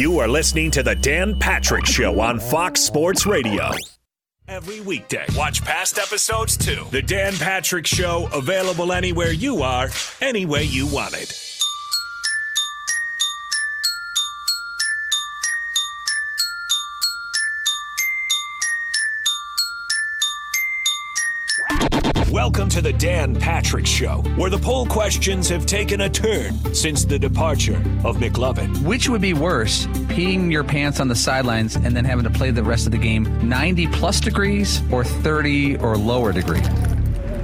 You are listening to The Dan Patrick Show on Fox Sports Radio. Every weekday. Watch past episodes too. The Dan Patrick Show, available anywhere you are, any way you want it. Welcome to the Dan Patrick Show, where the poll questions have taken a turn since the departure of McLovin. Which would be worse, peeing your pants on the sidelines and then having to play the rest of the game 90 plus degrees or 30 or lower degree?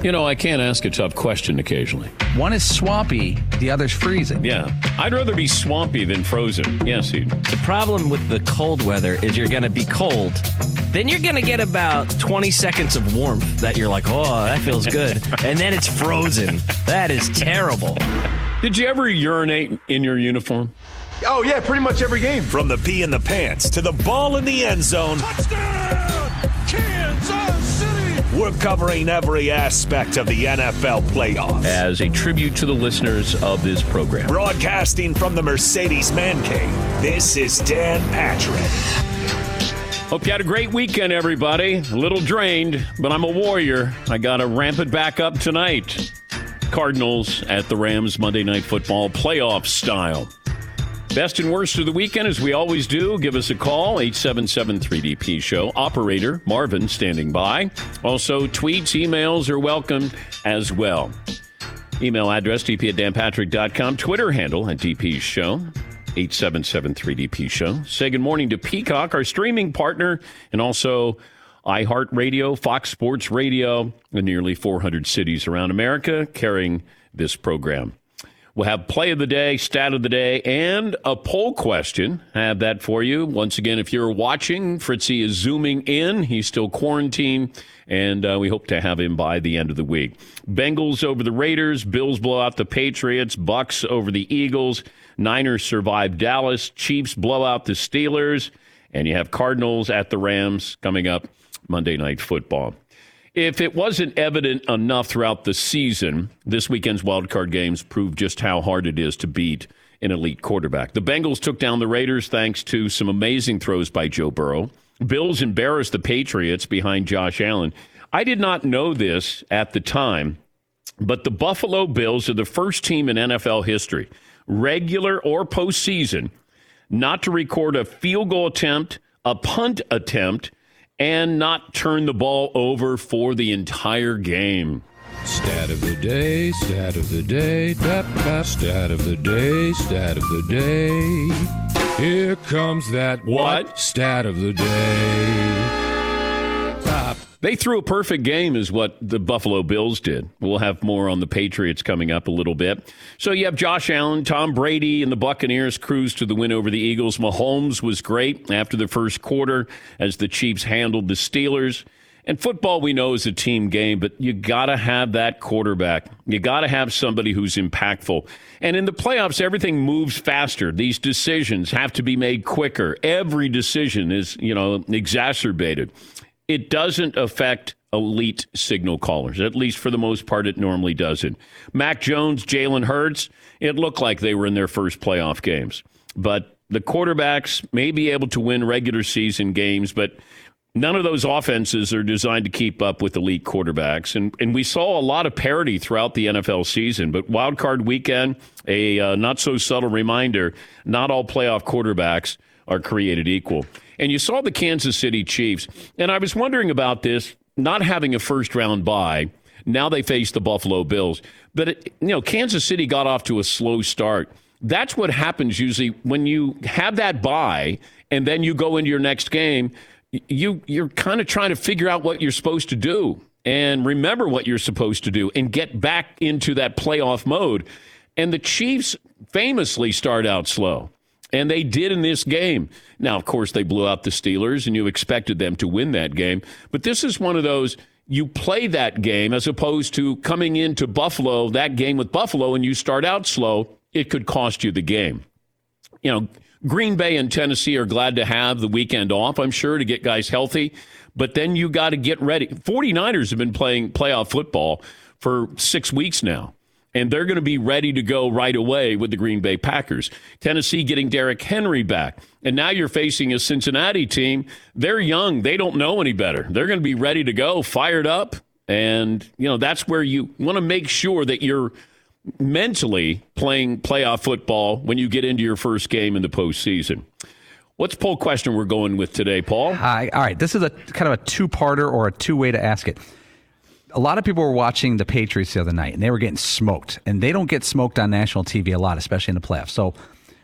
You know, I can't ask a tough question occasionally. One is swampy, the other's freezing. Yeah. I'd rather be swampy than frozen. Yes, he. The problem with the cold weather is you're going to be cold. Then you're going to get about 20 seconds of warmth that you're like, oh, that feels good. and then it's frozen. That is terrible. Did you ever urinate in your uniform? Oh, yeah, pretty much every game. From the pee in the pants to the ball in the end zone. Touchdown! Kansas City! We're covering every aspect of the NFL playoffs. As a tribute to the listeners of this program. Broadcasting from the Mercedes Man Cave, this is Dan Patrick. Hope you had a great weekend, everybody. A little drained, but I'm a warrior. I got to ramp it back up tonight. Cardinals at the Rams Monday Night Football playoff style. Best and worst of the weekend, as we always do, give us a call, 877 3DP Show. Operator Marvin standing by. Also, tweets, emails are welcome as well. Email address dp at danpatrick.com. Twitter handle at DP Show, 877 3DP Show. Say good morning to Peacock, our streaming partner, and also iHeartRadio, Fox Sports Radio, in nearly 400 cities around America carrying this program. We'll have play of the day, stat of the day, and a poll question. Have that for you. Once again, if you're watching, Fritzy is zooming in. He's still quarantined, and uh, we hope to have him by the end of the week. Bengals over the Raiders, Bills blow out the Patriots, Bucks over the Eagles, Niners survive Dallas, Chiefs blow out the Steelers, and you have Cardinals at the Rams coming up Monday Night Football if it wasn't evident enough throughout the season, this weekend's wildcard games proved just how hard it is to beat an elite quarterback. The Bengals took down the Raiders thanks to some amazing throws by Joe Burrow. Bills embarrassed the Patriots behind Josh Allen. I did not know this at the time, but the Buffalo Bills are the first team in NFL history, regular or postseason, not to record a field goal attempt, a punt attempt, and not turn the ball over for the entire game. Stat of the day, stat of the day, da, da, stat of the day, stat of the day. Here comes that What? stat of the day. They threw a perfect game, is what the Buffalo Bills did. We'll have more on the Patriots coming up a little bit. So you have Josh Allen, Tom Brady, and the Buccaneers cruise to the win over the Eagles. Mahomes was great after the first quarter as the Chiefs handled the Steelers. And football, we know, is a team game, but you got to have that quarterback. You got to have somebody who's impactful. And in the playoffs, everything moves faster. These decisions have to be made quicker. Every decision is, you know, exacerbated it doesn't affect elite signal callers. At least for the most part, it normally doesn't. Mac Jones, Jalen Hurts, it looked like they were in their first playoff games. But the quarterbacks may be able to win regular season games, but none of those offenses are designed to keep up with elite quarterbacks. And, and we saw a lot of parity throughout the NFL season. But wild card weekend, a uh, not so subtle reminder not all playoff quarterbacks are created equal. And you saw the Kansas City Chiefs. And I was wondering about this not having a first round bye. Now they face the Buffalo Bills. But, it, you know, Kansas City got off to a slow start. That's what happens usually when you have that bye and then you go into your next game. You, you're kind of trying to figure out what you're supposed to do and remember what you're supposed to do and get back into that playoff mode. And the Chiefs famously start out slow. And they did in this game. Now, of course, they blew out the Steelers, and you expected them to win that game. But this is one of those you play that game as opposed to coming into Buffalo, that game with Buffalo, and you start out slow. It could cost you the game. You know, Green Bay and Tennessee are glad to have the weekend off, I'm sure, to get guys healthy. But then you got to get ready. 49ers have been playing playoff football for six weeks now. And they're going to be ready to go right away with the Green Bay Packers. Tennessee getting Derrick Henry back. And now you're facing a Cincinnati team. They're young. They don't know any better. They're going to be ready to go, fired up. And, you know, that's where you want to make sure that you're mentally playing playoff football when you get into your first game in the postseason. What's poll question we're going with today, Paul? Hi. All right. This is a kind of a two parter or a two way to ask it. A lot of people were watching the Patriots the other night and they were getting smoked. And they don't get smoked on national TV a lot, especially in the playoffs. So,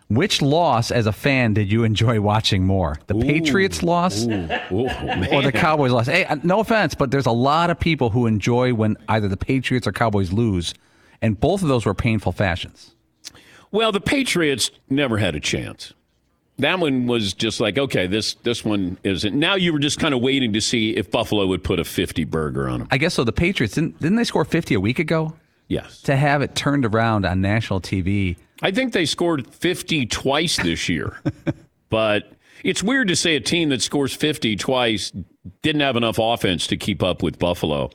which loss as a fan did you enjoy watching more? The ooh, Patriots loss ooh, ooh, or the Cowboys loss? Hey, uh, no offense, but there's a lot of people who enjoy when either the Patriots or Cowboys lose. And both of those were painful fashions. Well, the Patriots never had a chance that one was just like, okay, this this one isn't. Now you were just kind of waiting to see if Buffalo would put a 50 burger on them. I guess so. The Patriots didn't didn't they score 50 a week ago? Yes. To have it turned around on national TV. I think they scored 50 twice this year. but it's weird to say a team that scores 50 twice didn't have enough offense to keep up with Buffalo.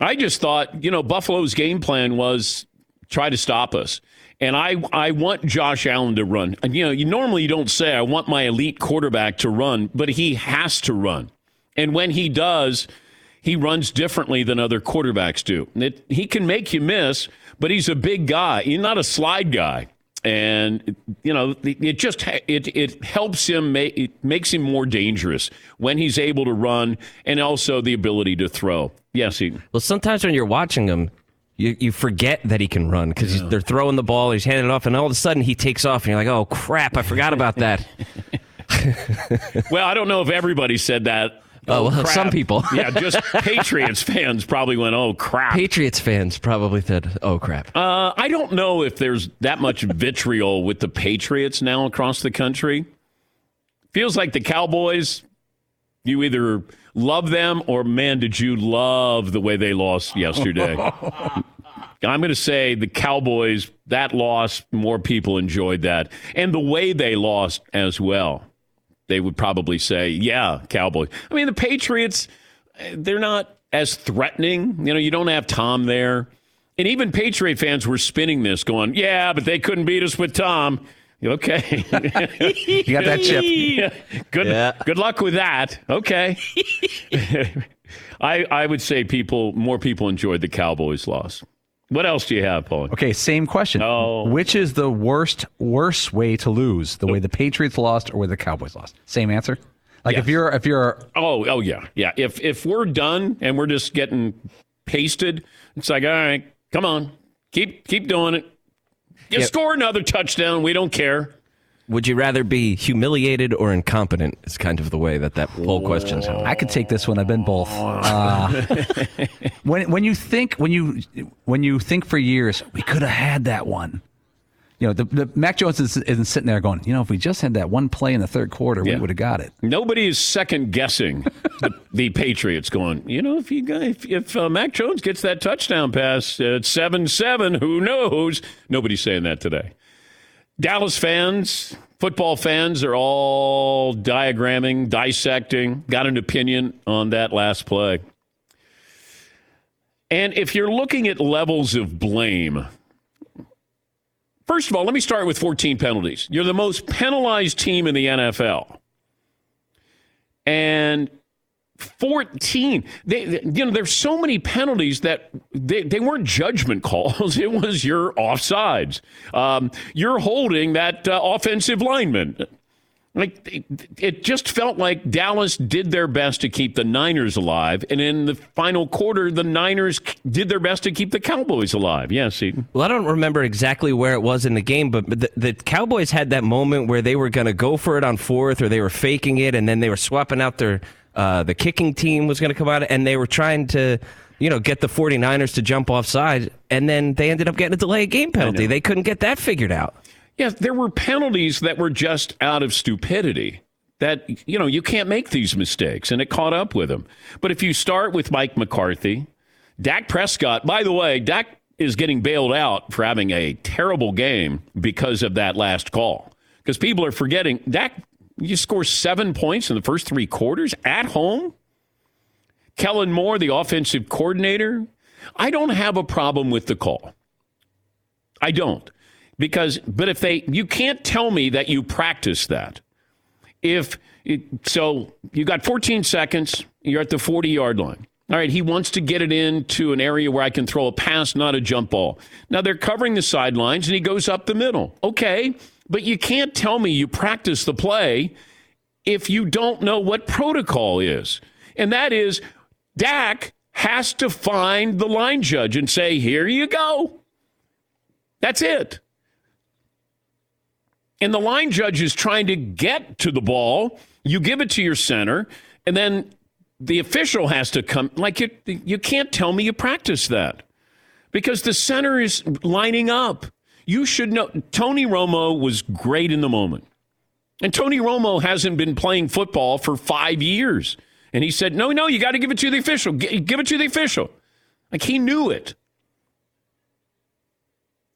I just thought, you know, Buffalo's game plan was try to stop us. And I, I want Josh Allen to run. And, you know, you normally you don't say I want my elite quarterback to run, but he has to run. And when he does, he runs differently than other quarterbacks do. It, he can make you miss, but he's a big guy. He's not a slide guy. And you know, it just it it helps him make it makes him more dangerous when he's able to run, and also the ability to throw. Yes, he. Well, sometimes when you're watching him, you, you forget that he can run because yeah. they're throwing the ball, he's handing it off, and all of a sudden he takes off, and you're like, oh crap, I forgot about that. well, I don't know if everybody said that. Oh, well, some people. yeah, just Patriots fans probably went, oh, crap. Patriots fans probably said, oh, crap. Uh, I don't know if there's that much vitriol with the Patriots now across the country. Feels like the Cowboys, you either love them or man, did you love the way they lost yesterday? I'm going to say the Cowboys, that loss, more people enjoyed that. And the way they lost as well. They would probably say, yeah, Cowboys. I mean, the Patriots, they're not as threatening. You know, you don't have Tom there. And even Patriot fans were spinning this, going, yeah, but they couldn't beat us with Tom. Okay. you got that chip. Yeah. Good yeah. good luck with that. Okay. I I would say people more people enjoyed the Cowboys loss. What else do you have, Paul? Okay, same question. Oh. Which is the worst worst way to lose? The way the Patriots lost or the Cowboys lost? Same answer? Like yes. if you're if you're Oh, oh yeah. Yeah. If if we're done and we're just getting pasted, it's like, all right, come on. Keep keep doing it. You yep. score another touchdown. We don't care. Would you rather be humiliated or incompetent? Is kind of the way that that poll question sounds. I could take this one. I've been both. Uh, when when you think when you when you think for years, we could have had that one you know, the, the Mac Jones is, not sitting there going, you know, if we just had that one play in the third quarter, yeah. we would have got it. Nobody is second guessing the, the, Patriots going, you know, if you if, if uh, Mac Jones gets that touchdown pass at 7 7, who knows? Nobody's saying that today. Dallas fans, football fans are all diagramming, dissecting, got an opinion on that last play. And if you're looking at levels of blame, First of all, let me start with 14 penalties. You're the most penalized team in the NFL. And 14. They, you know, there's so many penalties that they, they weren't judgment calls. It was your offsides. Um, you're holding that uh, offensive lineman. Like it, just felt like Dallas did their best to keep the Niners alive, and in the final quarter, the Niners did their best to keep the Cowboys alive. Yes, yeah, Well, I don't remember exactly where it was in the game, but the, the Cowboys had that moment where they were going to go for it on fourth, or they were faking it, and then they were swapping out their uh, the kicking team was going to come out, and they were trying to you know, get the 49ers to jump offside, and then they ended up getting a delay game penalty. They couldn't get that figured out. Yes, there were penalties that were just out of stupidity. That, you know, you can't make these mistakes, and it caught up with him. But if you start with Mike McCarthy, Dak Prescott, by the way, Dak is getting bailed out for having a terrible game because of that last call. Because people are forgetting, Dak, you score seven points in the first three quarters at home. Kellen Moore, the offensive coordinator, I don't have a problem with the call. I don't. Because, but if they, you can't tell me that you practice that. If, it, so you got 14 seconds, you're at the 40 yard line. All right, he wants to get it into an area where I can throw a pass, not a jump ball. Now they're covering the sidelines and he goes up the middle. Okay, but you can't tell me you practice the play if you don't know what protocol is. And that is Dak has to find the line judge and say, here you go. That's it. And the line judge is trying to get to the ball. You give it to your center, and then the official has to come. Like you, you can't tell me you practice that because the center is lining up. You should know. Tony Romo was great in the moment. And Tony Romo hasn't been playing football for five years. And he said, no, no, you got to give it to the official. Give it to the official. Like he knew it.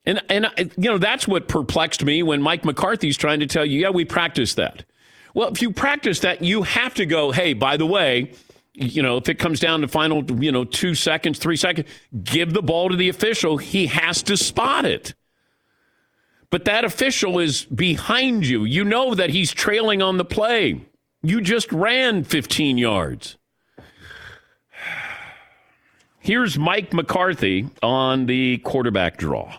And, and uh, you know, that's what perplexed me when Mike McCarthy's trying to tell you, yeah, we practice that. Well, if you practice that, you have to go, hey, by the way, you know, if it comes down to final, you know, two seconds, three seconds, give the ball to the official. He has to spot it. But that official is behind you. You know that he's trailing on the play. You just ran 15 yards. Here's Mike McCarthy on the quarterback draw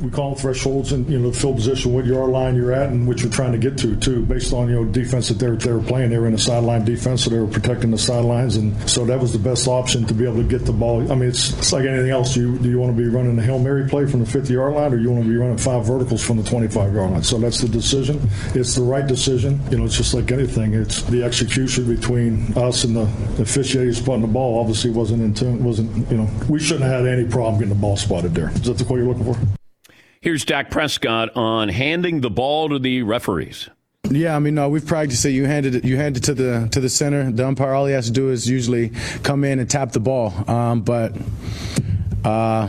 we call them thresholds and you know the field position what your line you're at and what you're trying to get to too based on you know defense that they were, they were playing. They were in a sideline defense so they were protecting the sidelines and so that was the best option to be able to get the ball. I mean it's, it's like anything else. Do you, do you want to be running a Hail Mary play from the 50 yard line or you want to be running five verticals from the 25 yard line? So that's the decision. It's the right decision. You know it's just like anything. It's the execution between us and the officiating spotting the ball obviously wasn't in tune wasn't you know we shouldn't have had any problem getting the ball spotted there. Is that the call you're looking for Here's Dak Prescott on handing the ball to the referees. Yeah, I mean, no, we've practiced it. You hand it, you hand it to the to the center. The umpire, all he has to do is usually come in and tap the ball. Um, but uh,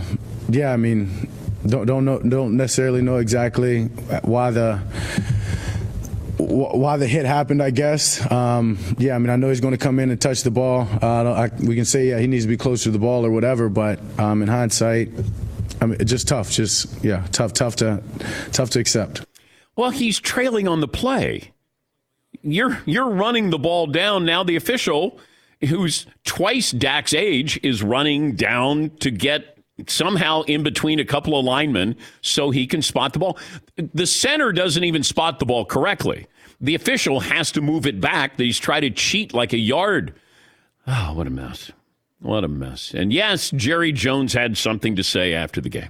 yeah, I mean, don't don't know, don't necessarily know exactly why the why the hit happened, I guess. Um, yeah, I mean, I know he's going to come in and touch the ball. Uh, I, we can say, yeah, he needs to be closer to the ball or whatever, but um, in hindsight, I mean, just tough. Just yeah, tough, tough to tough to accept. Well, he's trailing on the play. You're you're running the ball down now. The official, who's twice Dak's age, is running down to get somehow in between a couple of linemen so he can spot the ball. The center doesn't even spot the ball correctly. The official has to move it back. He's trying to cheat like a yard. Oh, what a mess. What a mess. And yes, Jerry Jones had something to say after the game.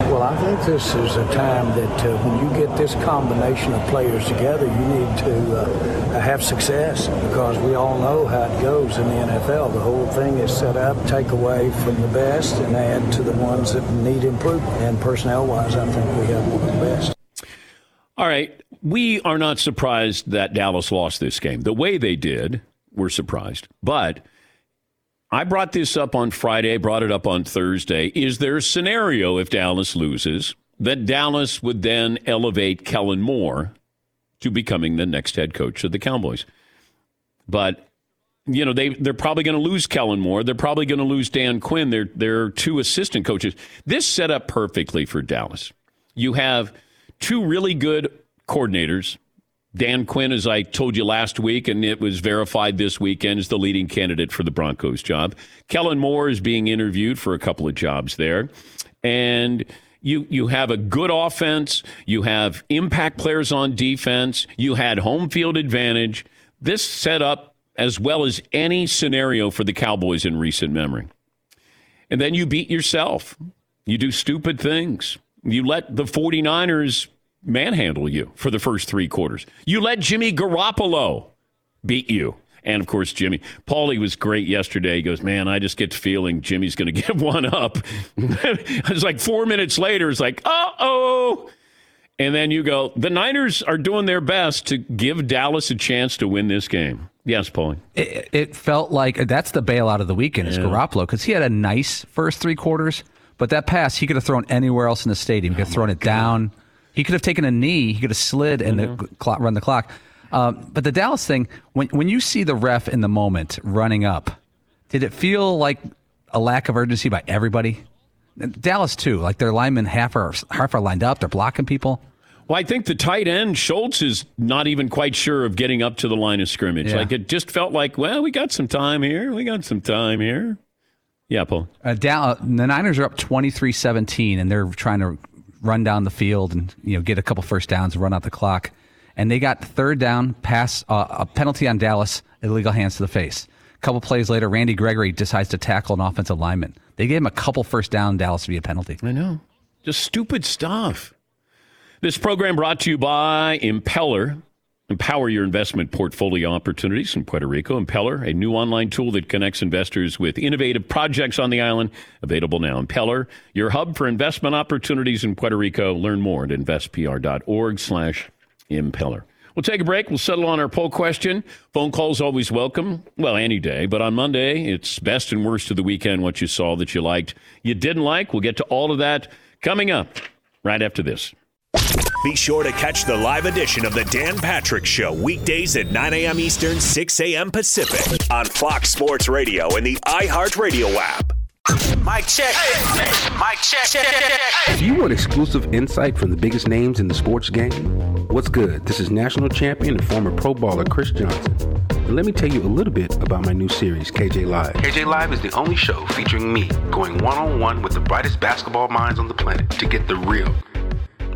Well, I think this is a time that uh, when you get this combination of players together, you need to uh, have success because we all know how it goes in the NFL. The whole thing is set up, take away from the best and add to the ones that need improvement. And personnel wise, I think we have one of the best. All right. We are not surprised that Dallas lost this game. The way they did, were surprised. But I brought this up on Friday, brought it up on Thursday. Is there a scenario if Dallas loses that Dallas would then elevate Kellen Moore to becoming the next head coach of the Cowboys? But you know they they're probably going to lose Kellen Moore. They're probably going to lose Dan Quinn. They're they're two assistant coaches. This set up perfectly for Dallas. You have two really good coordinators Dan Quinn, as I told you last week, and it was verified this weekend, is the leading candidate for the Broncos job. Kellen Moore is being interviewed for a couple of jobs there. And you you have a good offense, you have impact players on defense, you had home field advantage. This set up as well as any scenario for the Cowboys in recent memory. And then you beat yourself. You do stupid things. You let the 49ers manhandle you for the first three quarters. You let Jimmy Garoppolo beat you. And of course, Jimmy. Paulie was great yesterday. He goes, Man, I just get the feeling Jimmy's going to give one up. it's like four minutes later, it's like, Uh oh. And then you go, The Niners are doing their best to give Dallas a chance to win this game. Yes, Paulie. It, it felt like that's the bailout of the weekend is yeah. Garoppolo because he had a nice first three quarters, but that pass he could have thrown anywhere else in the stadium. He could have oh thrown it God. down he could have taken a knee. He could have slid and mm-hmm. the clock, run the clock. Um, but the Dallas thing, when when you see the ref in the moment running up, Did it feel like a lack of urgency by everybody? Dallas too. Like their linemen half are half are lined up. They're blocking people. Well, I think the tight end Schultz is not even quite sure of getting up to the line of scrimmage. Yeah. Like it just felt like, well, we got some time here. We got some time here. Yeah, Paul. Uh, Dallas, the Niners are up 23-17, and they're trying to run down the field and you know get a couple first downs and run out the clock. And they got third down, pass uh, a penalty on Dallas, illegal hands to the face. A couple plays later, Randy Gregory decides to tackle an offensive lineman. They gave him a couple first down, Dallas via penalty. I know. Just stupid stuff. This program brought to you by Impeller. Empower your investment portfolio opportunities in Puerto Rico. Impeller, a new online tool that connects investors with innovative projects on the island. Available now. Impeller, your hub for investment opportunities in Puerto Rico. Learn more at investpr.org slash impeller. We'll take a break. We'll settle on our poll question. Phone calls always welcome. Well, any day. But on Monday, it's best and worst of the weekend, what you saw that you liked, you didn't like. We'll get to all of that coming up right after this. Be sure to catch the live edition of the Dan Patrick Show weekdays at 9 a.m. Eastern, 6 a.m. Pacific on Fox Sports Radio and the iHeartRadio app. Mike check. Mike check. Do you want exclusive insight from the biggest names in the sports game? What's good? This is national champion and former pro baller Chris Johnson. And let me tell you a little bit about my new series, KJ Live. KJ Live is the only show featuring me going one on one with the brightest basketball minds on the planet to get the real.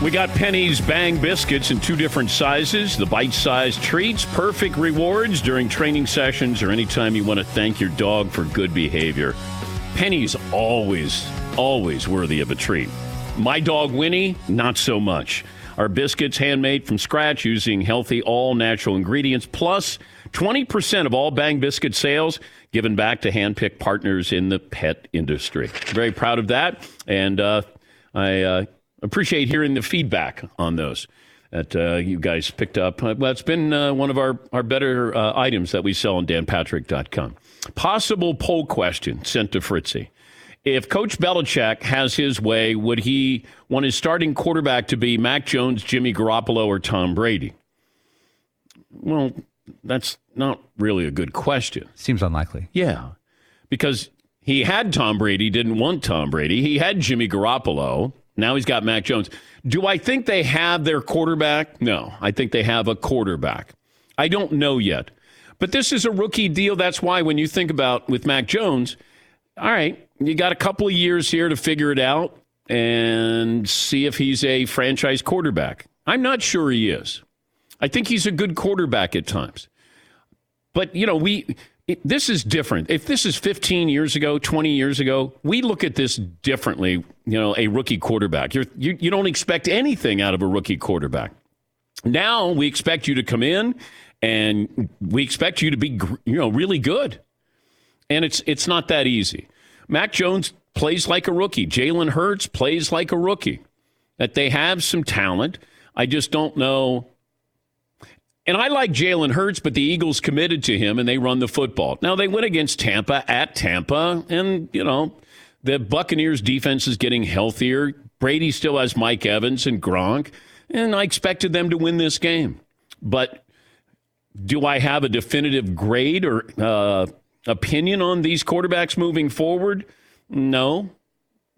We got Penny's Bang Biscuits in two different sizes the bite sized treats, perfect rewards during training sessions or anytime you want to thank your dog for good behavior. Penny's always, always worthy of a treat. My dog Winnie, not so much. Our biscuits handmade from scratch using healthy, all natural ingredients, plus 20% of all Bang Biscuit sales given back to hand picked partners in the pet industry. Very proud of that. And uh, I. Uh, appreciate hearing the feedback on those that uh, you guys picked up. Uh, well, it's been uh, one of our, our better uh, items that we sell on danpatrick.com. Possible poll question sent to Fritzy. If Coach Belichick has his way, would he want his starting quarterback to be Mac Jones, Jimmy Garoppolo, or Tom Brady? Well, that's not really a good question. Seems unlikely. Yeah, because he had Tom Brady, didn't want Tom Brady. He had Jimmy Garoppolo. Now he's got Mac Jones. Do I think they have their quarterback? No, I think they have a quarterback. I don't know yet. But this is a rookie deal. That's why when you think about with Mac Jones, all right, you got a couple of years here to figure it out and see if he's a franchise quarterback. I'm not sure he is. I think he's a good quarterback at times. But, you know, we this is different. If this is 15 years ago, 20 years ago, we look at this differently. You know, a rookie quarterback. You're, you you don't expect anything out of a rookie quarterback. Now we expect you to come in, and we expect you to be you know really good. And it's it's not that easy. Mac Jones plays like a rookie. Jalen Hurts plays like a rookie. That they have some talent. I just don't know and I like Jalen Hurts, but the Eagles committed to him and they run the football. Now they went against Tampa at Tampa, and you know the Buccaneers defense is getting healthier. Brady still has Mike Evans and Gronk, and I expected them to win this game. But do I have a definitive grade or uh, opinion on these quarterbacks moving forward? No.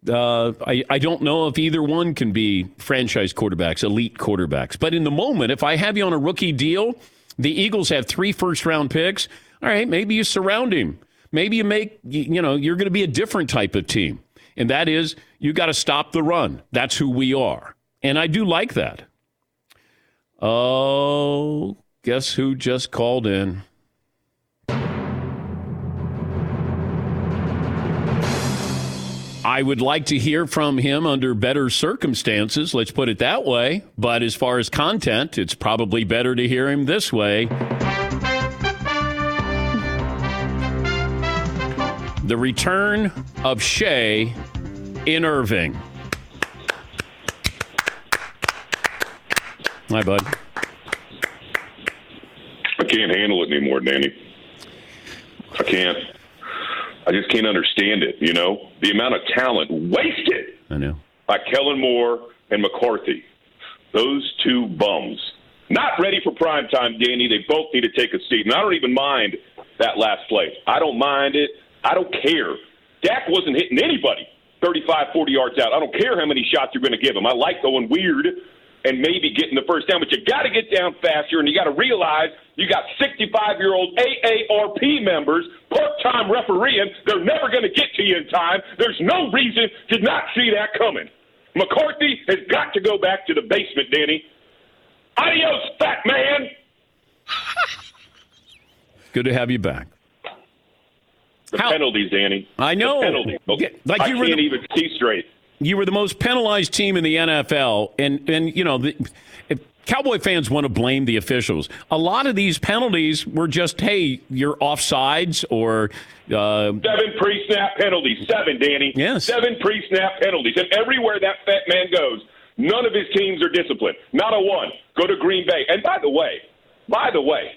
Uh, I, I don't know if either one can be franchise quarterbacks, elite quarterbacks. But in the moment, if I have you on a rookie deal, the Eagles have three first round picks. All right, maybe you surround him. Maybe you make, you know, you're going to be a different type of team. And that is, you got to stop the run. That's who we are. And I do like that. Oh, guess who just called in? I would like to hear from him under better circumstances, let's put it that way. But as far as content, it's probably better to hear him this way. the return of Shea in Irving. Hi, bud. I can't handle it anymore, Danny. I can't. I just can't understand it. You know, the amount of talent wasted. I know. By Kellen Moore and McCarthy, those two bums, not ready for prime time. Danny, they both need to take a seat, and I don't even mind that last play. I don't mind it. I don't care. Dak wasn't hitting anybody 35, 40 yards out. I don't care how many shots you're going to give him. I like going weird and maybe getting the first down, but you got to get down faster, and you got to realize you got 65 year old AARP members part time refereeing. They're never going to get to you in time. There's no reason to not see that coming. McCarthy has got to go back to the basement, Danny. Adios, fat man. Good to have you back. The penalties, Danny. I know. The penalties. Like I you can't the- even see straight. You were the most penalized team in the NFL, and and you know the. If Cowboy fans want to blame the officials. A lot of these penalties were just, hey, you're offsides or uh, Seven pre-snap penalties. Seven, Danny. Yes. Seven pre-snap penalties. And everywhere that fat man goes, none of his teams are disciplined. Not a one. Go to Green Bay. And by the way, by the way,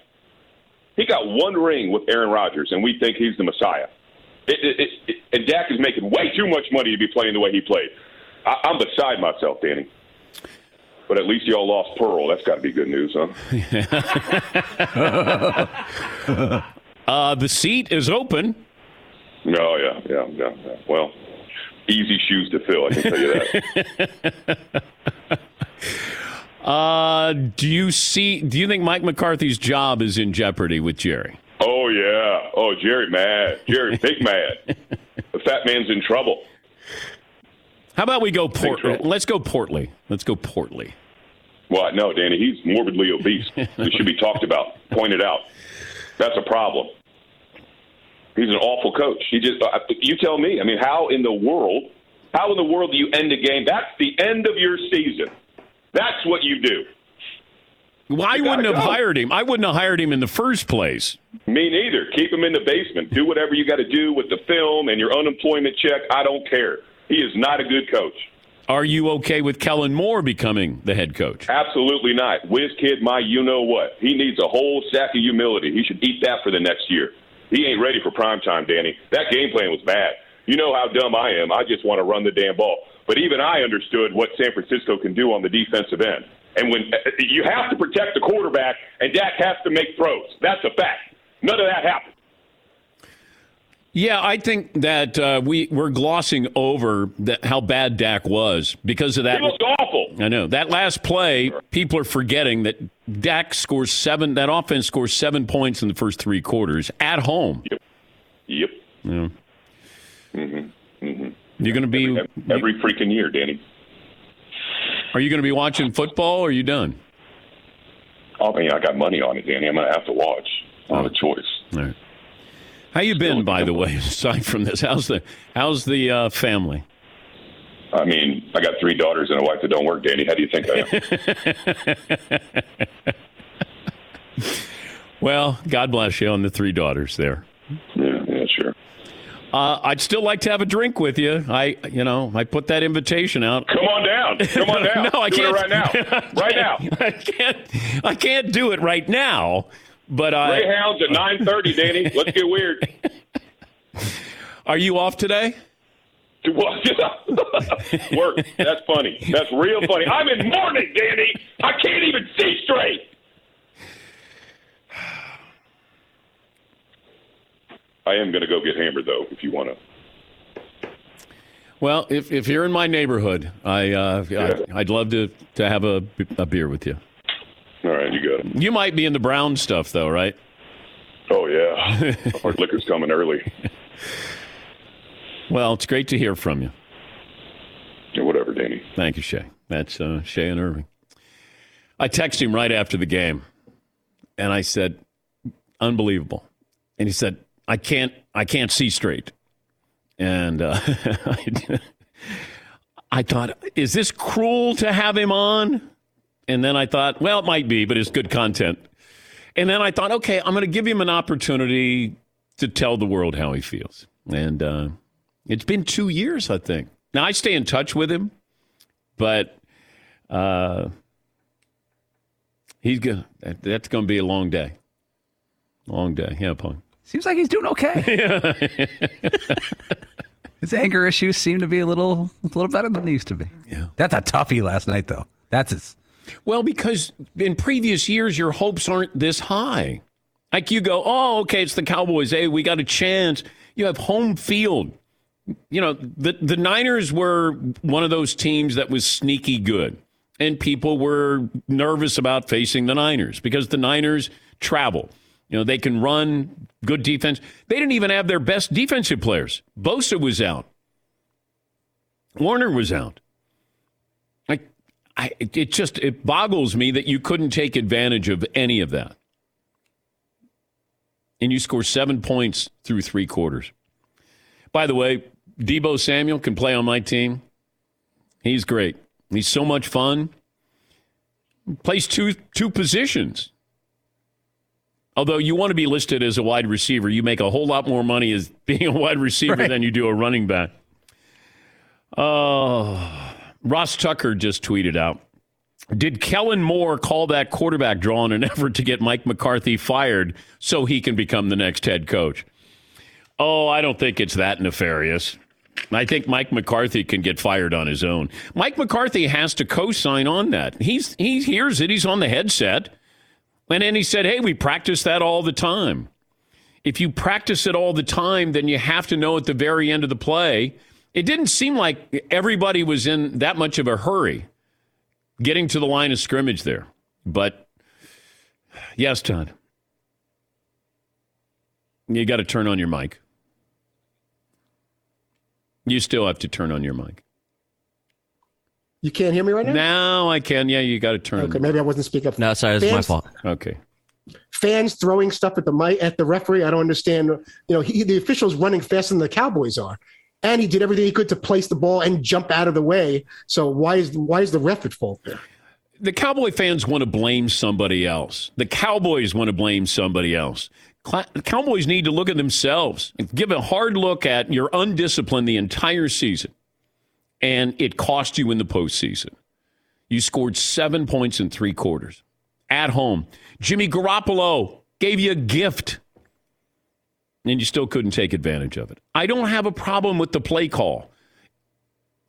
he got one ring with Aaron Rodgers, and we think he's the Messiah. It, it, it, and Dak is making way too much money to be playing the way he played. I, I'm beside myself, Danny. But at least y'all lost Pearl. That's got to be good news, huh? uh, the seat is open. Oh yeah, yeah, yeah. yeah. Well, easy shoes to fill. I can tell you that. Uh, do you see? Do you think Mike McCarthy's job is in jeopardy with Jerry? Oh yeah. Oh, Jerry mad. Jerry big mad. The fat man's in trouble. How about we go Port? Let's go Portly. Let's go Portly. What? No, Danny. He's morbidly obese. It should be talked about, pointed out. That's a problem. He's an awful coach. He just. Uh, you tell me. I mean, how in the world? How in the world do you end a game? That's the end of your season. That's what you do. Well, I wouldn't have go. hired him. I wouldn't have hired him in the first place. Me neither. Keep him in the basement. Do whatever you got to do with the film and your unemployment check. I don't care. He is not a good coach. Are you okay with Kellen Moore becoming the head coach? Absolutely not. Whiz kid, my you know what. He needs a whole sack of humility. He should eat that for the next year. He ain't ready for prime time, Danny. That game plan was bad. You know how dumb I am. I just want to run the damn ball. But even I understood what San Francisco can do on the defensive end. And when you have to protect the quarterback, and Dak has to make throws. That's a fact. None of that happened. Yeah, I think that uh, we we're glossing over that how bad Dak was because of that. He looked awful. I know that last play. People are forgetting that Dak scores seven. That offense scores seven points in the first three quarters at home. Yep. Yep. Yeah. Mm-hmm. Mm-hmm. You're going to be every freaking year, Danny. Are you going to be watching football? or Are you done? I mean, I got money on it, Danny. I'm going to have to watch. I have a choice. All right. How you been, by the way? Aside from this, how's the how's the uh, family? I mean, I got three daughters and a wife that don't work, Danny. How do you think I am? Well, God bless you on the three daughters there. yeah. Uh, I'd still like to have a drink with you. I, you know, I put that invitation out. Come on down. Come on down. no, I Do can't it right now. Right now. I can't. I can't do it right now. But I. Greyhounds at nine thirty, Danny. Let's get weird. Are you off today? Work. That's funny. That's real funny. I'm in mourning, Danny. I can't even see straight. I am going to go get hammered though. If you want to. Well, if if you're in my neighborhood, I, uh, I I'd love to to have a, a beer with you. All right, you got it. You might be in the brown stuff though, right? Oh yeah, hard liquor's coming early. Well, it's great to hear from you. Yeah, whatever, Danny. Thank you, Shay. That's uh, Shay and Irving. I texted him right after the game, and I said, "Unbelievable," and he said, "I can't, I can't see straight." And uh, I thought, "Is this cruel to have him on?" And then I thought, "Well, it might be, but it's good content." And then I thought, "Okay, I'm going to give him an opportunity to tell the world how he feels." And uh, it's been two years, I think. Now, I stay in touch with him, but uh, he's that, that's going to be a long day. Long day. Yeah, Paul. Seems like he's doing okay. His anger issues seem to be a little, a little better than they used to be. Yeah, that's a toughie last night, though. That's his. Well, because in previous years, your hopes aren't this high. Like you go, oh, okay, it's the Cowboys. Hey, we got a chance. You have home field. You know, the the Niners were one of those teams that was sneaky good, and people were nervous about facing the Niners because the Niners travel. You know, they can run good defense. They didn't even have their best defensive players. Bosa was out. Warner was out. I, I, it just it boggles me that you couldn't take advantage of any of that. And you score seven points through three quarters. By the way, Deebo Samuel can play on my team. He's great. He's so much fun. Plays two two positions. Although you want to be listed as a wide receiver, you make a whole lot more money as being a wide receiver right. than you do a running back. Oh, Ross Tucker just tweeted out Did Kellen Moore call that quarterback draw in an effort to get Mike McCarthy fired so he can become the next head coach? Oh, I don't think it's that nefarious. I think Mike McCarthy can get fired on his own. Mike McCarthy has to co-sign on that. He's he hears it. He's on the headset. And then he said, hey, we practice that all the time. If you practice it all the time, then you have to know at the very end of the play. It didn't seem like everybody was in that much of a hurry getting to the line of scrimmage there. But yes, Todd. You got to turn on your mic. You still have to turn on your mic. You can't hear me right now? Now I can. Yeah, you got to turn. Okay, maybe I wasn't speaking up. No, sorry, it's my fault. Okay. Fans throwing stuff at the mic at the referee. I don't understand. You know, he, the official's running faster than the Cowboys are, and he did everything he could to place the ball and jump out of the way. So why is why is the ref at fault there? The Cowboy fans want to blame somebody else. The Cowboys want to blame somebody else. The Cowboys need to look at themselves and give a hard look at you're undisciplined the entire season and it cost you in the postseason. You scored seven points in three quarters at home. Jimmy Garoppolo gave you a gift, and you still couldn't take advantage of it. I don't have a problem with the play call,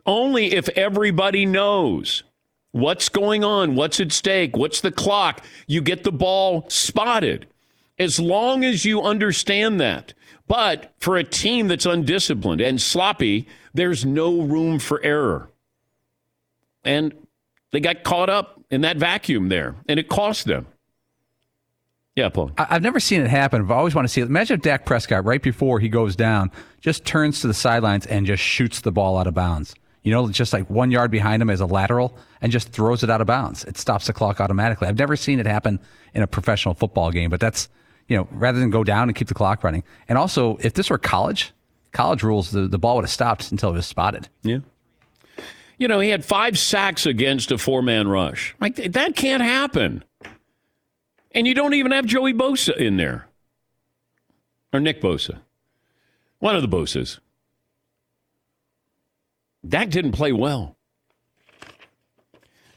only if everybody knows what's going on, what's at stake, what's the clock. You get the ball spotted. As long as you understand that. But for a team that's undisciplined and sloppy, there's no room for error. And they got caught up in that vacuum there, and it cost them. Yeah, Paul. I've never seen it happen, I've always want to see it. Imagine if Dak Prescott, right before he goes down, just turns to the sidelines and just shoots the ball out of bounds. You know, just like one yard behind him as a lateral and just throws it out of bounds. It stops the clock automatically. I've never seen it happen in a professional football game, but that's, you know, rather than go down and keep the clock running. And also, if this were college, college rules, the, the ball would have stopped until it was spotted. Yeah. You know, he had five sacks against a four man rush. Like, that can't happen. And you don't even have Joey Bosa in there. Or Nick Bosa. One of the Bosas. Dak didn't play well.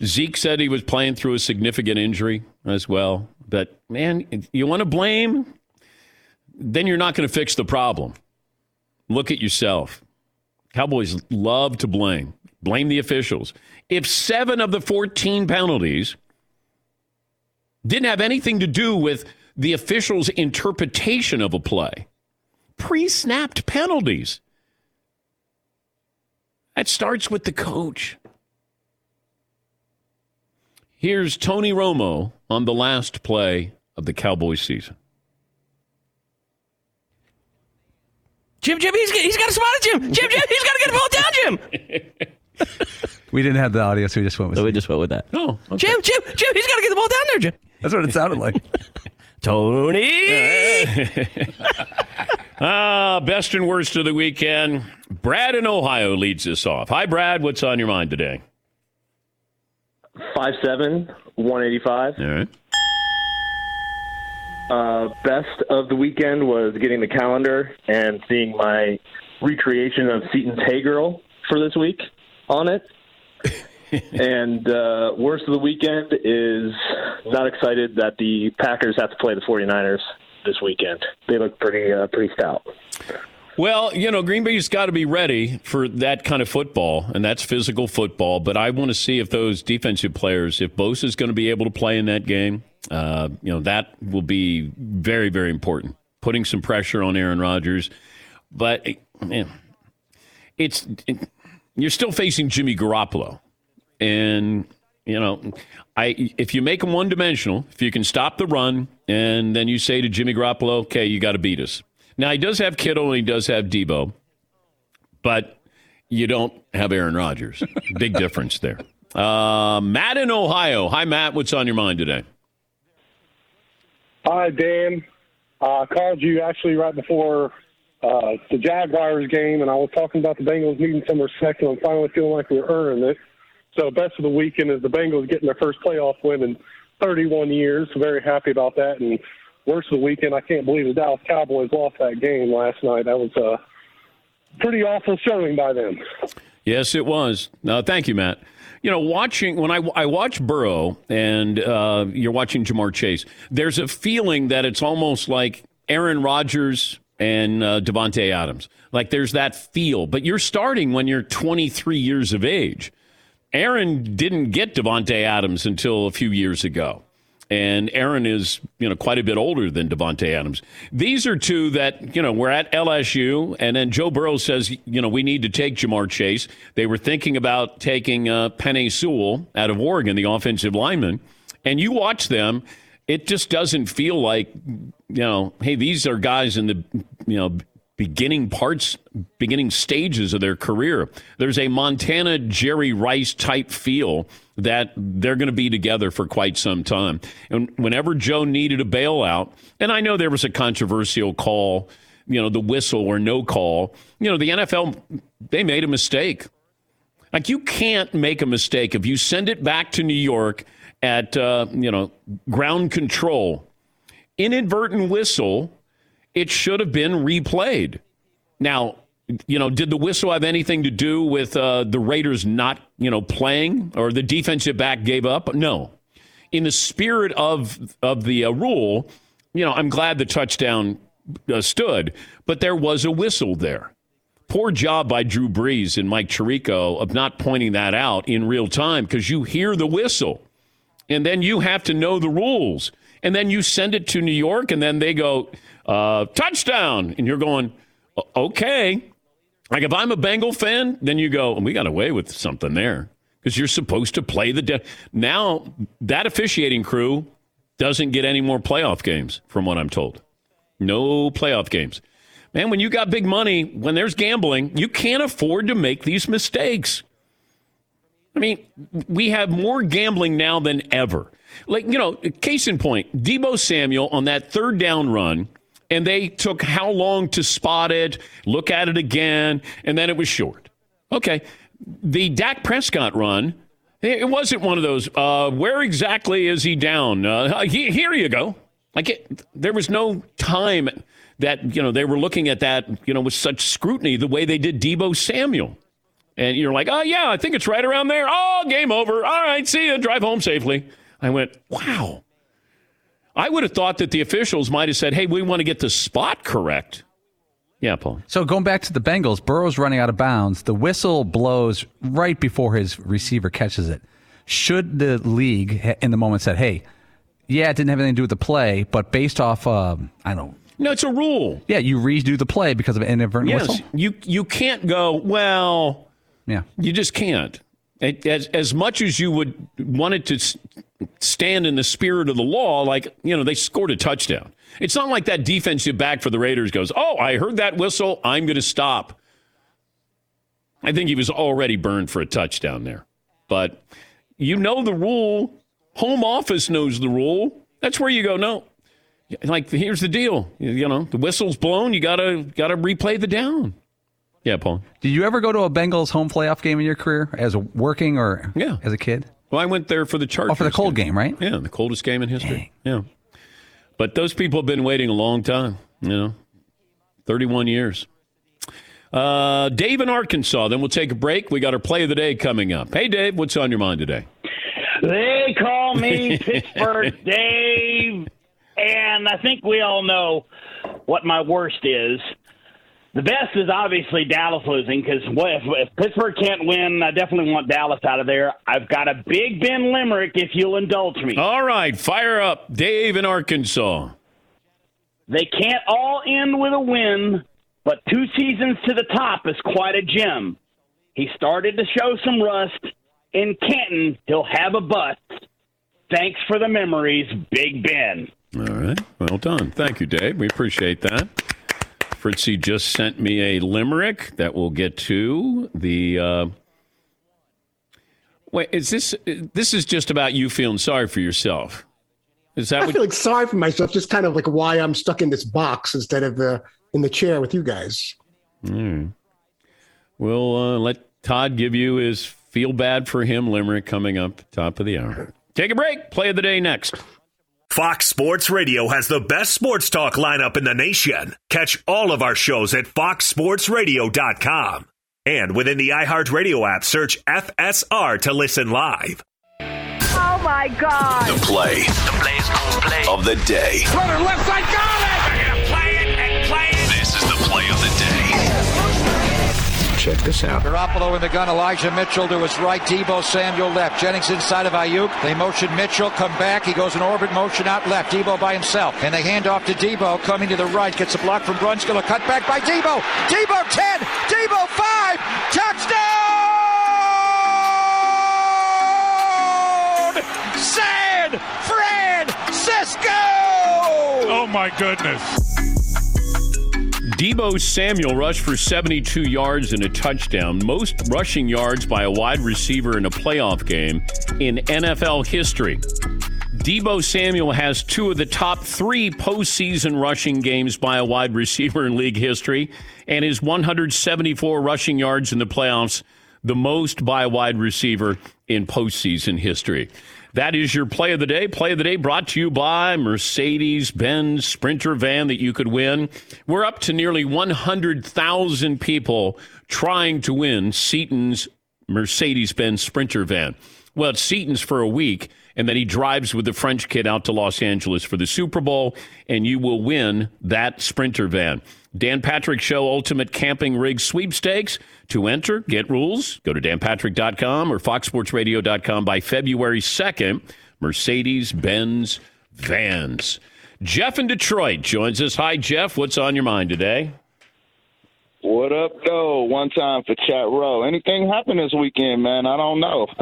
Zeke said he was playing through a significant injury as well. But, man, you want to blame? Then you're not going to fix the problem. Look at yourself. Cowboys love to blame. Blame the officials. If seven of the 14 penalties didn't have anything to do with the official's interpretation of a play, pre snapped penalties, that starts with the coach. Here's Tony Romo on the last play of the Cowboys season. Jim, Jim, he's, he's got a spot at Jim. Jim, Jim, he's got to get the ball down, Jim. we didn't have the audio, so we just went with. So we just went with that. Oh, okay. Jim, Jim, Jim, he's got to get the ball down there, Jim. That's what it sounded like. Tony. ah, best and worst of the weekend. Brad in Ohio leads this off. Hi, Brad. What's on your mind today? Five seven, one eighty five. All right. Uh, best of the weekend was getting the calendar and seeing my recreation of Seton's Hey Girl for this week on it. and uh, worst of the weekend is not excited that the Packers have to play the 49ers this weekend. They look pretty uh, pretty stout. Well, you know, Green Bay's got to be ready for that kind of football, and that's physical football. But I want to see if those defensive players, if Bosa's going to be able to play in that game, uh, you know, that will be very, very important. Putting some pressure on Aaron Rodgers, but man, it's it, you're still facing Jimmy Garoppolo, and you know, I if you make him one dimensional, if you can stop the run, and then you say to Jimmy Garoppolo, okay, you got to beat us. Now he does have Kittle and he does have Deebo, but you don't have Aaron Rodgers. Big difference there. Uh, Matt in Ohio. Hi, Matt. What's on your mind today? Hi, Dan. I uh, called you actually right before uh, the Jaguars game, and I was talking about the Bengals needing some respect, and I'm finally feeling like we're earning it. So, best of the weekend is the Bengals getting their first playoff win in 31 years. Very happy about that. And worst of the weekend, I can't believe the Dallas Cowboys lost that game last night. That was a pretty awful showing by them. Yes, it was. Uh, thank you, Matt. You know, watching when I, I watch Burrow and uh, you're watching Ja'Marr Chase, there's a feeling that it's almost like Aaron Rodgers and uh, Davante Adams. Like there's that feel, but you're starting when you're 23 years of age. Aaron didn't get Davante Adams until a few years ago and Aaron is you know quite a bit older than Davante Adams. These are two that you know we're at LSU, and then Joe Burrow says you know we need to take Ja'Marr Chase. They were thinking about taking uh, Penei Sewell out of Oregon, the offensive lineman, and you watch them. It just doesn't feel like you know, hey, these are guys in the you know beginning parts, beginning stages of their career. There's a Montana Jerry Rice type feel that they're going to be together for quite some time. And whenever Joe needed a bailout, and I know there was a controversial call, you know, the whistle or no call, you know, the NFL, they made a mistake. Like you can't make a mistake if you send it back to New York at, uh, you know, ground control, inadvertent whistle it should have been replayed. Now, you know, did the whistle have anything to do with uh, the Raiders not, you know, playing or the defensive back gave up? No. In the spirit of of the uh, rule, you know, I'm glad the touchdown uh, stood, but there was a whistle there. Poor job by Drew Brees and Mike Tirico of not pointing that out in real time because you hear the whistle, and then you have to know the rules, and then you send it to New York, and then they go, uh, touchdown. And you're going, okay. Like if I'm a Bengal fan, then you go, and we got away with something there because you're supposed to play the. De- now that officiating crew doesn't get any more playoff games, from what I'm told. No playoff games. Man, when you got big money, when there's gambling, you can't afford to make these mistakes. I mean, we have more gambling now than ever. Like, you know, case in point, Deebo Samuel on that third down run and they took how long to spot it, look at it again, and then it was short. Okay. The Dak Prescott run, it wasn't one of those, uh, where exactly is he down? Uh, he, here you go. Like it, there was no time that, you know, they were looking at that, you know, with such scrutiny the way they did Deebo Samuel. And you're like, oh, yeah, I think it's right around there. Oh, game over. All right, see you. Drive home safely. I went, wow. I would have thought that the officials might have said, hey, we want to get the spot correct. Yeah, Paul. So going back to the Bengals, Burrow's running out of bounds. The whistle blows right before his receiver catches it. Should the league in the moment said, hey, yeah, it didn't have anything to do with the play, but based off, uh, I don't know. No, it's a rule. Yeah, you redo the play because of an inadvertent yes, whistle. You you can't go well. Yeah, you just can't. As as much as you would want it to stand in the spirit of the law, like, you know, they scored a touchdown. It's not like that defensive back for the Raiders goes, Oh, I heard that whistle. I'm going to stop. I think he was already burned for a touchdown there. But you know the rule. Home office knows the rule. That's where you go, no. Like, here's the deal. You know, the whistle's blown. You got to got to replay the down. Yeah, Paul. Did you ever go to a Bengals home playoff game in your career as a working or yeah. as a kid? Well, I went there for the Chargers. Oh, for the cold game, game right? Yeah, the coldest game in history. Dang. Yeah. But those people have been waiting a long time, you know, 31 years. Uh, Dave in Arkansas. Then we'll take a break. We got our play of the day coming up. Hey, Dave, what's on your mind today? They call me Pittsburgh Dave, and I think we all know what my worst is. The best is obviously Dallas losing because if, if Pittsburgh can't win, I definitely want Dallas out of there. I've got a Big Ben limerick if you'll indulge me. All right, fire up, Dave in Arkansas. They can't all end with a win, but two seasons to the top is quite a gem. He started to show some rust. In Canton, he'll have a bust. Thanks for the memories, Big Ben. All right, well done. Thank you, Dave. We appreciate that. Fritzy just sent me a limerick that we'll get to. The uh, wait, is this this is just about you feeling sorry for yourself? Is that I what? feel like sorry for myself, just kind of like why I'm stuck in this box instead of the in the chair with you guys. Mm. We'll uh, let Todd give you his feel bad for him limerick coming up top of the hour. Take a break. Play of the day next. Fox Sports Radio has the best sports talk lineup in the nation. Catch all of our shows at foxsportsradio.com. And within the iHeartRadio app, search FSR to listen live. Oh my God. The play. The play's play. Of the day. Runner left side, got it! They're gonna play it and play it. This is the play of the day. Check this out. Garoppolo in the gun. Elijah Mitchell to his right. Deebo Samuel left. Jennings inside of Aiyuk. They motion Mitchell. Come back. He goes in orbit motion out left. Deebo by himself. And they hand off to Deebo coming to the right. Gets a block from Brunskill. A cut back by Deebo. Deebo 10. Deebo 5. Touchdown! San Francisco! Oh my goodness. Deebo Samuel rushed for 72 yards and a touchdown, most rushing yards by a wide receiver in a playoff game in NFL history. Deebo Samuel has two of the top three postseason rushing games by a wide receiver in league history, and his 174 rushing yards in the playoffs, the most by a wide receiver in postseason history. That is your play of the day. Play of the day brought to you by Mercedes Benz Sprinter van that you could win. We're up to nearly 100,000 people trying to win Seton's Mercedes Benz Sprinter van. Well, it's Seton's for a week, and then he drives with the French kid out to Los Angeles for the Super Bowl, and you will win that Sprinter van. Dan Patrick Show Ultimate Camping Rig Sweepstakes. To enter, get rules, go to danpatrick.com or foxsportsradio.com by February 2nd. Mercedes Benz Vans. Jeff in Detroit joins us. Hi, Jeff. What's on your mind today? What up, though? One time for chat row. Anything happened this weekend, man? I don't know.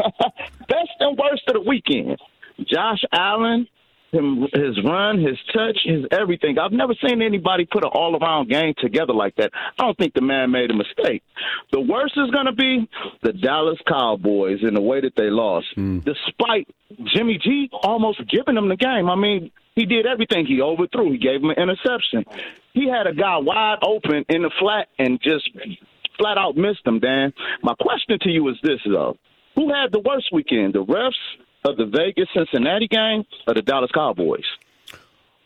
Best and worst of the weekend. Josh Allen, him, his run, his touch, his everything. I've never seen anybody put an all around game together like that. I don't think the man made a mistake. The worst is going to be the Dallas Cowboys in the way that they lost, hmm. despite Jimmy G almost giving them the game. I mean, he did everything. He overthrew. He gave him an interception. He had a guy wide open in the flat and just flat out missed him, Dan. My question to you is this, though. Who had the worst weekend, the refs of the Vegas Cincinnati game or the Dallas Cowboys?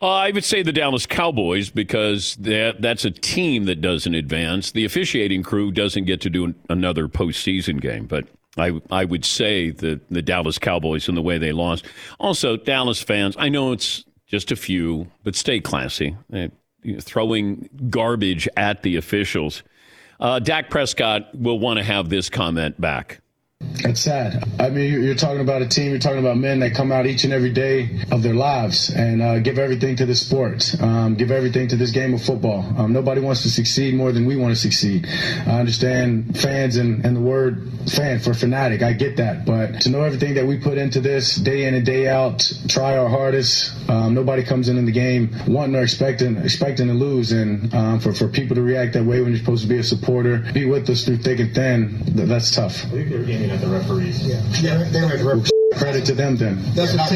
Uh, I would say the Dallas Cowboys because that that's a team that doesn't advance. The officiating crew doesn't get to do another postseason game, but I I would say the the Dallas Cowboys and the way they lost. Also, Dallas fans. I know it's just a few, but stay classy. Uh, you know, throwing garbage at the officials. Uh, Dak Prescott will want to have this comment back. It's sad. I mean, you're talking about a team. You're talking about men that come out each and every day of their lives and uh, give everything to the sport, um, give everything to this game of football. Um, nobody wants to succeed more than we want to succeed. I understand fans and, and the word fan for fanatic. I get that, but to know everything that we put into this day in and day out, try our hardest. Um, nobody comes in in the game wanting or expecting expecting to lose, and um, for for people to react that way when you're supposed to be a supporter, be with us through thick and thin. That's tough. I think they were aiming at the referees. Yeah, yeah they were referees. Credit to them then. That's what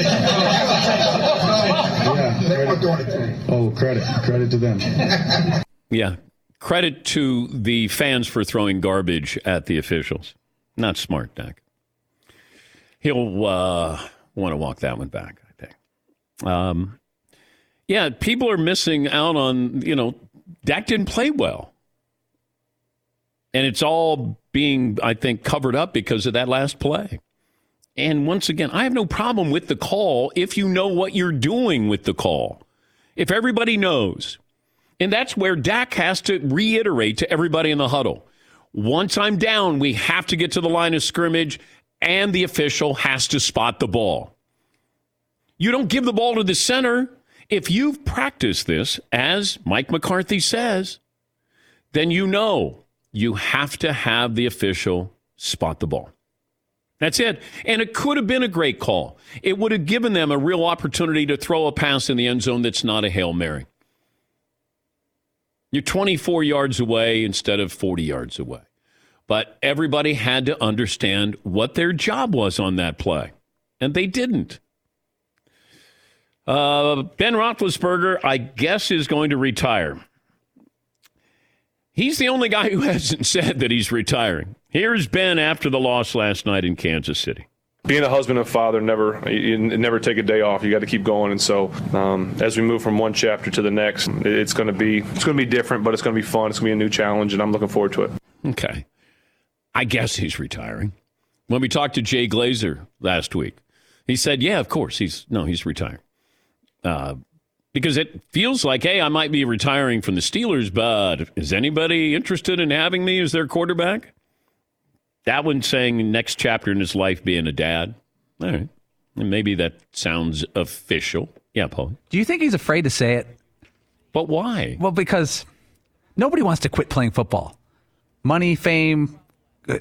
Yeah. Credit. Oh, credit. Credit to them. Yeah. Credit to the fans for throwing garbage at the officials. Not smart, Dak. He'll uh, want to walk that one back, I think. Um, Yeah, people are missing out on, you know, Dak didn't play well. And it's all being, I think, covered up because of that last play. And once again, I have no problem with the call if you know what you're doing with the call. If everybody knows. And that's where Dak has to reiterate to everybody in the huddle. Once I'm down, we have to get to the line of scrimmage, and the official has to spot the ball. You don't give the ball to the center. If you've practiced this, as Mike McCarthy says, then you know you have to have the official spot the ball. That's it. And it could have been a great call. It would have given them a real opportunity to throw a pass in the end zone that's not a Hail Mary. You're 24 yards away instead of 40 yards away. But everybody had to understand what their job was on that play, and they didn't. Uh, ben Roethlisberger, I guess, is going to retire. He's the only guy who hasn't said that he's retiring. Here's Ben after the loss last night in Kansas City. Being a husband and father, never you never take a day off. You got to keep going. And so, um, as we move from one chapter to the next, it's going to be it's going to be different, but it's going to be fun. It's going to be a new challenge, and I'm looking forward to it. Okay, I guess he's retiring. When we talked to Jay Glazer last week, he said, "Yeah, of course he's no, he's retiring." Uh, because it feels like, hey, I might be retiring from the Steelers, but is anybody interested in having me as their quarterback? That one saying next chapter in his life being a dad. All right. And maybe that sounds official. Yeah, Paul. Do you think he's afraid to say it? But why? Well, because nobody wants to quit playing football. Money, fame, uh,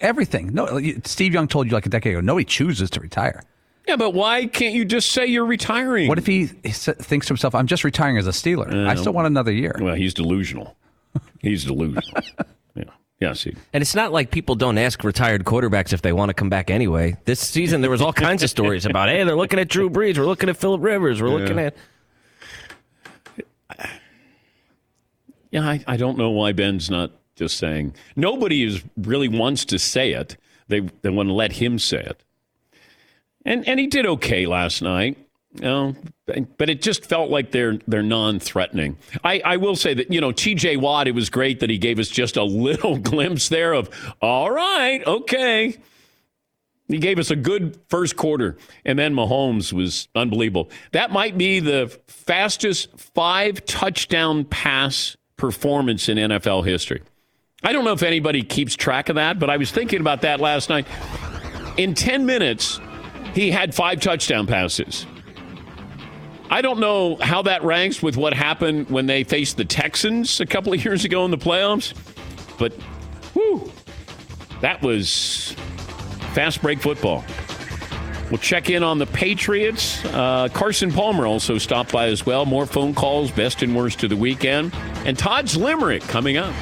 everything. No, Steve Young told you like a decade ago. Nobody chooses to retire. Yeah, but why can't you just say you're retiring? What if he, he thinks to himself, "I'm just retiring as a Steeler. Uh, I still want another year." Well, he's delusional. He's delusional. yeah. Yeah, see. And it's not like people don't ask retired quarterbacks if they want to come back anyway. This season, there was all kinds of stories about, hey, they're looking at Drew Brees, we're looking at Philip Rivers, we're yeah. looking at. Yeah, I, I don't know why Ben's not just saying. Nobody is really wants to say it. They they want to let him say it. And and he did okay last night. You know, but it just felt like they're they're non-threatening. I, I will say that you know T.J. Watt. It was great that he gave us just a little glimpse there of all right, okay. He gave us a good first quarter, and then Mahomes was unbelievable. That might be the fastest five touchdown pass performance in NFL history. I don't know if anybody keeps track of that, but I was thinking about that last night. In 10 minutes, he had five touchdown passes. I don't know how that ranks with what happened when they faced the Texans a couple of years ago in the playoffs, but whew, that was fast break football. We'll check in on the Patriots. Uh, Carson Palmer also stopped by as well. More phone calls, best and worst of the weekend. And Todd's Limerick coming up.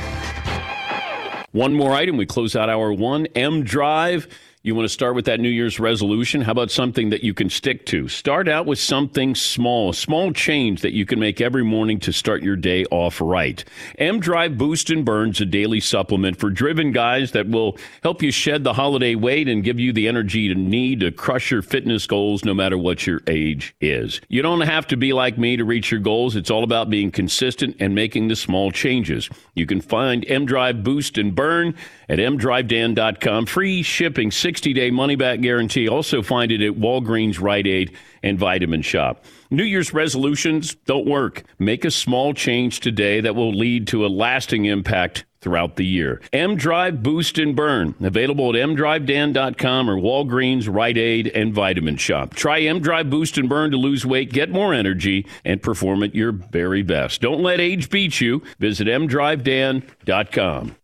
One more item. We close out hour one. M Drive you want to start with that New Year's resolution? How about something that you can stick to? Start out with something small, a small change that you can make every morning to start your day off right. M Drive Boost and Burns, a daily supplement for driven guys that will help you shed the holiday weight and give you the energy to need to crush your fitness goals no matter what your age is. You don't have to be like me to reach your goals. It's all about being consistent and making the small changes. You can find M Drive Boost and Burn at mdrivedan.com. Free shipping, 60 day money back guarantee. Also find it at Walgreens, Rite Aid, and Vitamin Shoppe. New Year's resolutions don't work. Make a small change today that will lead to a lasting impact throughout the year. M Drive Boost and Burn, available at mdrivedan.com or Walgreens, Rite Aid, and Vitamin Shoppe. Try M Drive Boost and Burn to lose weight, get more energy, and perform at your very best. Don't let age beat you. Visit mdrivedan.com.